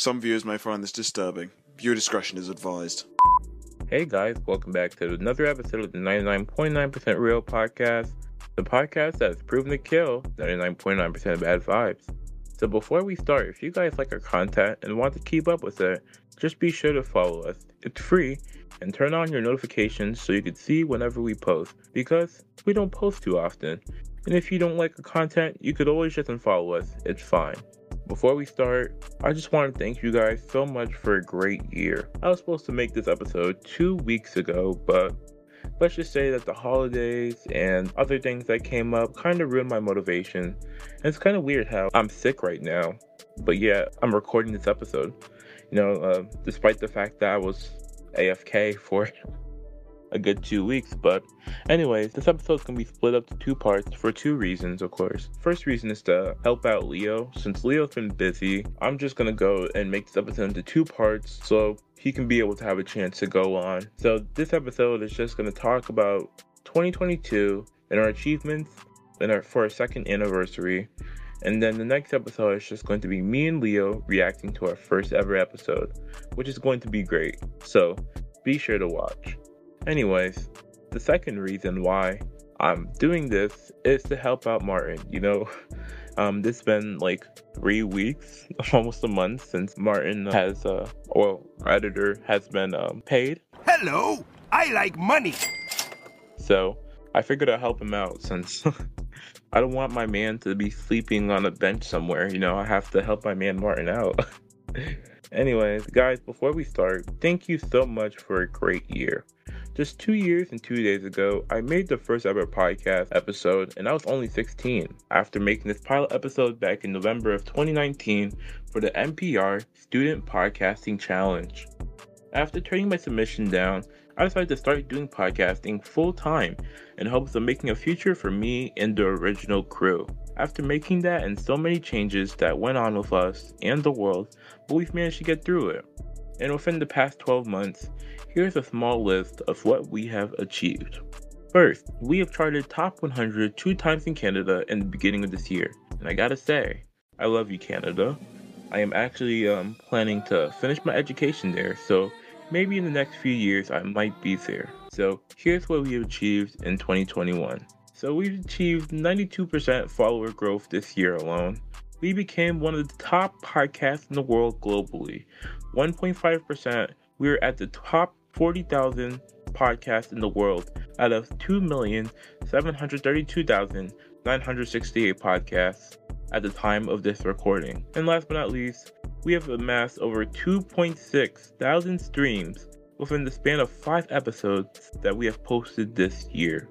Some viewers may find this disturbing. Viewer discretion is advised. Hey guys, welcome back to another episode of the 99.9% Real Podcast, the podcast that has proven to kill 99.9% of bad vibes. So before we start, if you guys like our content and want to keep up with it, just be sure to follow us. It's free and turn on your notifications so you can see whenever we post because we don't post too often. And if you don't like our content, you could always just unfollow us. It's fine. Before we start, I just want to thank you guys so much for a great year. I was supposed to make this episode two weeks ago, but let's just say that the holidays and other things that came up kind of ruined my motivation. And it's kind of weird how I'm sick right now, but yeah, I'm recording this episode. You know, uh, despite the fact that I was AFK for a good two weeks. But, anyways, this episode's gonna be split up to two parts for two reasons, of course. First reason is to help out Leo. Since Leo's been busy, I'm just gonna go and make this episode into two parts so he can be able to have a chance to go on. So, this episode is just gonna talk about 2022 and our achievements and our, for our second anniversary. And then the next episode is just going to be me and Leo reacting to our first ever episode, which is going to be great. So be sure to watch. Anyways, the second reason why I'm doing this is to help out Martin. You know, um, this has been like three weeks, almost a month since Martin has, uh, well, our editor has been um, paid. Hello, I like money. So I figured I'd help him out since I don't want my man to be sleeping on a bench somewhere. You know, I have to help my man Martin out. Anyways, guys, before we start, thank you so much for a great year. Just two years and two days ago, I made the first ever podcast episode, and I was only 16. After making this pilot episode back in November of 2019 for the NPR Student Podcasting Challenge. After turning my submission down, I decided to start doing podcasting full time in hopes of making a future for me and the original crew. After making that and so many changes that went on with us and the world, but we've managed to get through it. And within the past 12 months, here's a small list of what we have achieved. First, we have charted top 100 two times in Canada in the beginning of this year. And I gotta say, I love you, Canada. I am actually um, planning to finish my education there, so maybe in the next few years I might be there. So here's what we have achieved in 2021. So we've achieved 92% follower growth this year alone. We became one of the top podcasts in the world globally. 1.5%, we're at the top 40,000 podcasts in the world out of 2,732,968 podcasts at the time of this recording. And last but not least, we have amassed over 2.6 thousand streams within the span of 5 episodes that we have posted this year.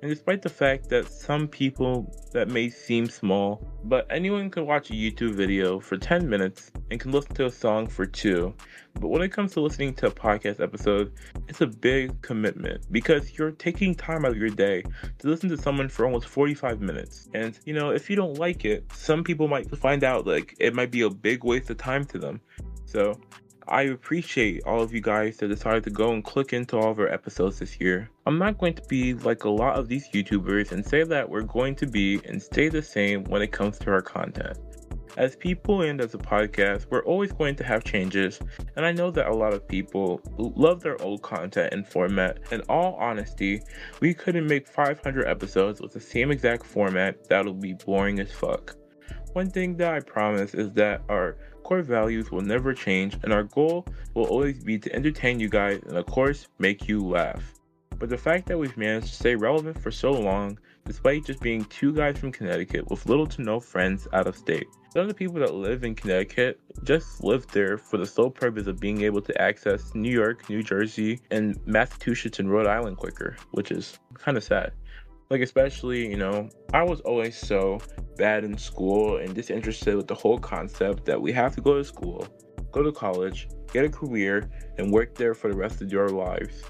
And despite the fact that some people that may seem small, but anyone can watch a YouTube video for 10 minutes and can listen to a song for two. But when it comes to listening to a podcast episode, it's a big commitment because you're taking time out of your day to listen to someone for almost 45 minutes. And you know, if you don't like it, some people might find out like it might be a big waste of time to them. So I appreciate all of you guys that decided to go and click into all of our episodes this year. I'm not going to be like a lot of these YouTubers and say that we're going to be and stay the same when it comes to our content. As people and as a podcast, we're always going to have changes, and I know that a lot of people love their old content and format. In all honesty, we couldn't make 500 episodes with the same exact format that'll be boring as fuck. One thing that I promise is that our core values will never change, and our goal will always be to entertain you guys and, of course, make you laugh. But the fact that we've managed to stay relevant for so long, despite just being two guys from Connecticut with little to no friends out of state. Some of the people that live in Connecticut just live there for the sole purpose of being able to access New York, New Jersey, and Massachusetts and Rhode Island quicker, which is kind of sad. Like, especially, you know, I was always so bad in school and disinterested with the whole concept that we have to go to school, go to college, get a career, and work there for the rest of your lives.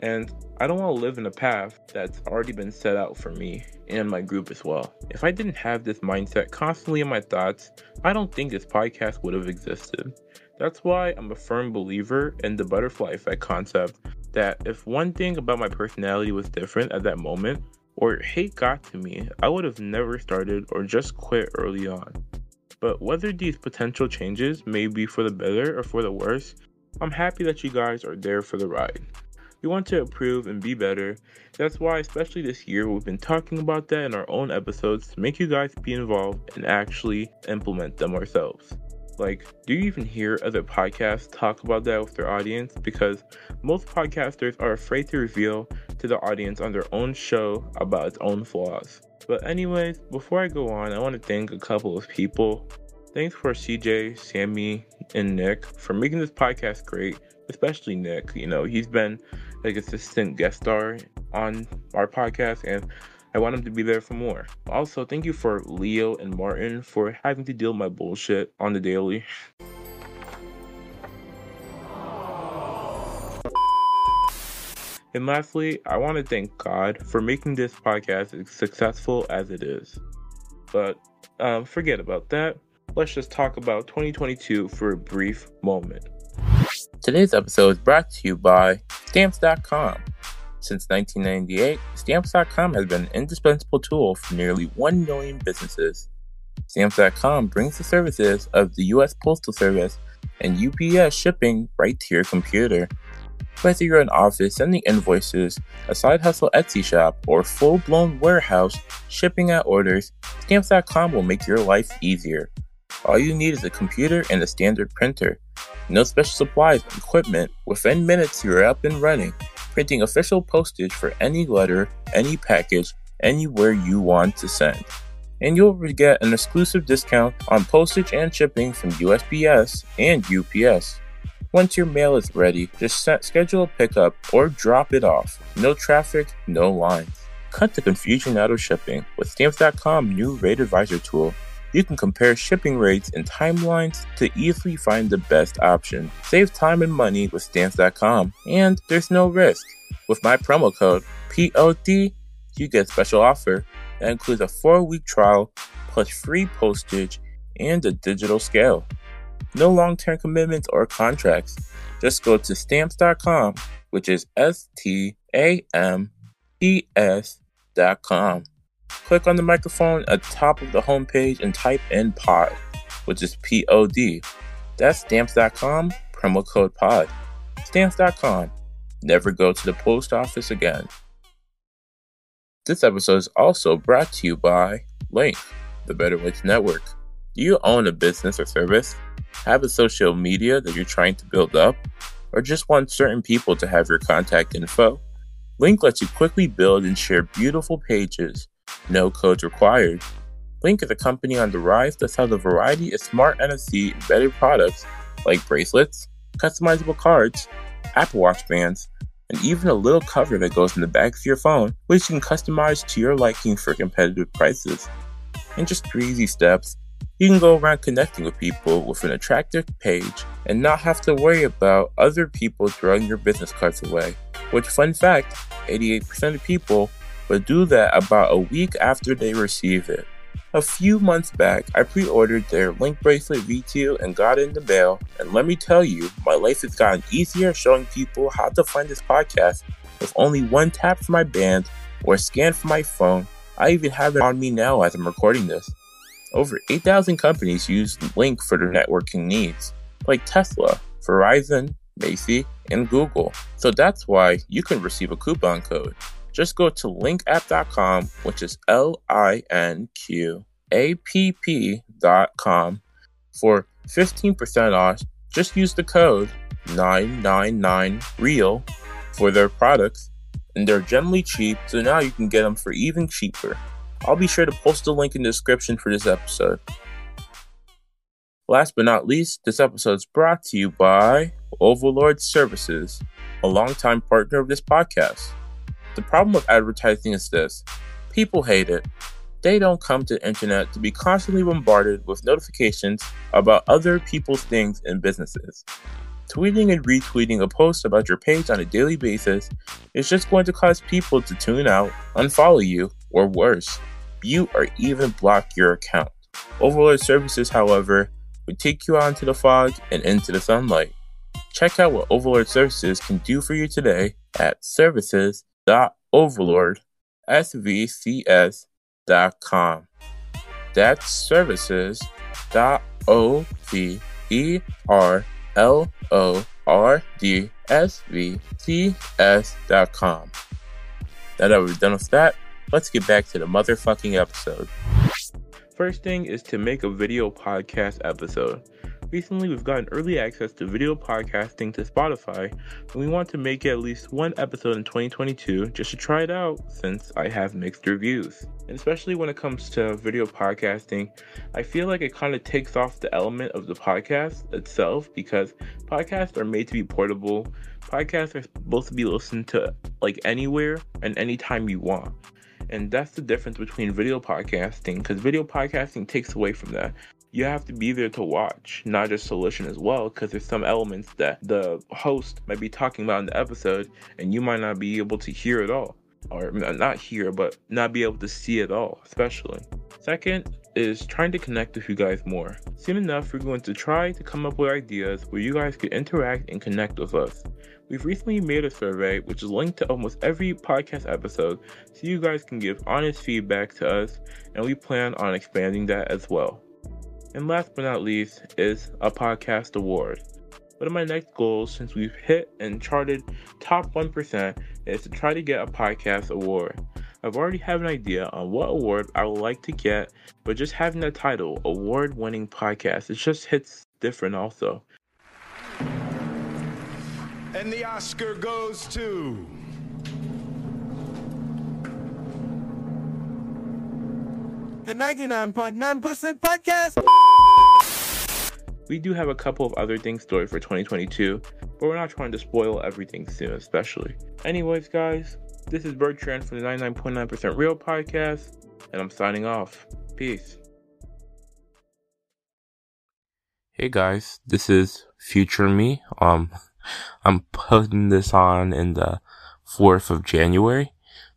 And I don't want to live in a path that's already been set out for me and my group as well. If I didn't have this mindset constantly in my thoughts, I don't think this podcast would have existed. That's why I'm a firm believer in the butterfly effect concept that if one thing about my personality was different at that moment, or hate got to me, I would have never started or just quit early on. But whether these potential changes may be for the better or for the worse, I'm happy that you guys are there for the ride. We want to improve and be better. That's why, especially this year, we've been talking about that in our own episodes to make you guys be involved and actually implement them ourselves. Like, do you even hear other podcasts talk about that with their audience? Because most podcasters are afraid to reveal to the audience on their own show about its own flaws. But, anyways, before I go on, I want to thank a couple of people. Thanks for CJ, Sammy, and Nick for making this podcast great, especially Nick. You know, he's been like assistant guest star on our podcast, and I want him to be there for more. Also, thank you for Leo and Martin for having to deal my bullshit on the daily. And lastly, I want to thank God for making this podcast as successful as it is. But um, forget about that. Let's just talk about 2022 for a brief moment. Today's episode is brought to you by Stamps.com. Since 1998, Stamps.com has been an indispensable tool for nearly 1 million businesses. Stamps.com brings the services of the U.S. Postal Service and UPS shipping right to your computer. Whether you're an office sending invoices, a side hustle Etsy shop, or full blown warehouse shipping out orders, Stamps.com will make your life easier. All you need is a computer and a standard printer. No special supplies and equipment. Within minutes, you're up and running, printing official postage for any letter, any package, anywhere you want to send. And you'll get an exclusive discount on postage and shipping from USPS and UPS. Once your mail is ready, just set, schedule a pickup or drop it off. No traffic, no lines. Cut the confusion out of shipping with Stamps.com new Rate Advisor tool. You can compare shipping rates and timelines to easily find the best option. Save time and money with Stamps.com, and there's no risk. With my promo code POD, you get a special offer that includes a four week trial plus free postage and a digital scale. No long term commitments or contracts. Just go to stamps.com, which is S T A M E S.com. Click on the microphone at the top of the homepage and type in POD, which is P O D. That's stamps.com, promo code POD. Stamps.com. Never go to the post office again. This episode is also brought to you by Linq, the Better Links Network. Do you own a business or service? Have a social media that you're trying to build up? Or just want certain people to have your contact info? Linq lets you quickly build and share beautiful pages. No codes required. Linq is a company on the rise that sells a variety of smart NFC embedded products like bracelets, customizable cards, Apple Watch bands, and even a little cover that goes in the back of your phone, which you can customize to your liking for competitive prices. In just three easy steps, you can go around connecting with people with an attractive page and not have to worry about other people throwing your business cards away. Which, fun fact 88% of people will do that about a week after they receive it. A few months back, I pre ordered their Linq Bracelet V2 and got in the mail. And let me tell you, my life has gotten easier showing people how to find this podcast with only one tap from my band or scan from my phone. I even have it on me now as I'm recording this. Over 8,000 companies use Linq for their networking needs, like Tesla, Verizon, Macy, and Google. So that's why you can receive a coupon code. Just go to linqapp.com, which is L I N Q A P P.com for 15% off. Just use the code 999REAL for their products, and they're generally cheap, so now you can get them for even cheaper. I'll be sure to post the link in the description for this episode. Last but not least, this episode is brought to you by Overlord Services, a longtime partner of this podcast. The problem with advertising is this people hate it. They don't come to the internet to be constantly bombarded with notifications about other people's things and businesses. Tweeting and retweeting a post about your page on a daily basis is just going to cause people to tune out, unfollow you, or worse, you or even block your account. Overlord services, however, would take you out into the fog and into the sunlight. Check out what Overlord Services can do for you today at services.overlordsvcs.com. That's services dot O T E R L O R D S V T S dot com. Now that we're done with that, let's get back to the motherfucking episode. First thing is to make a video podcast episode. Recently, we've gotten early access to video podcasting to Spotify, and we want to make at least one episode in 2022 just to try it out since I have mixed reviews. And especially when it comes to video podcasting, I feel like it kind of takes off the element of the podcast itself because podcasts are made to be portable. Podcasts are supposed to be listened to like anywhere and anytime you want. And that's the difference between video podcasting because video podcasting takes away from that you have to be there to watch, not just to listen as well, because there's some elements that the host might be talking about in the episode, and you might not be able to hear it all. Or not hear, but not be able to see it all, especially. Second is trying to connect with you guys more. Soon enough, we're going to try to come up with ideas where you guys could interact and connect with us. We've recently made a survey which is linked to almost every podcast episode so you guys can give honest feedback to us, and we plan on expanding that as well. And last but not least is a podcast award. One of my next goals, since we've hit and charted top 1%, is to try to get a podcast award. I've already have an idea on what award I would like to get, but just having the title, award winning podcast, it just hits different also. And the Oscar goes to. The 99.9% podcast. We do have a couple of other things stored for 2022, but we're not trying to spoil everything soon, especially. Anyways, guys, this is Bertrand from the 99.9% Real Podcast, and I'm signing off. Peace. Hey guys, this is future me. Um, I'm putting this on in the 4th of January.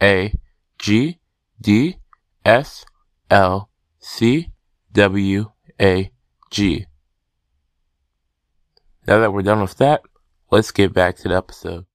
a G D S L C W A G. Now that we're done with that, let's get back to the episode.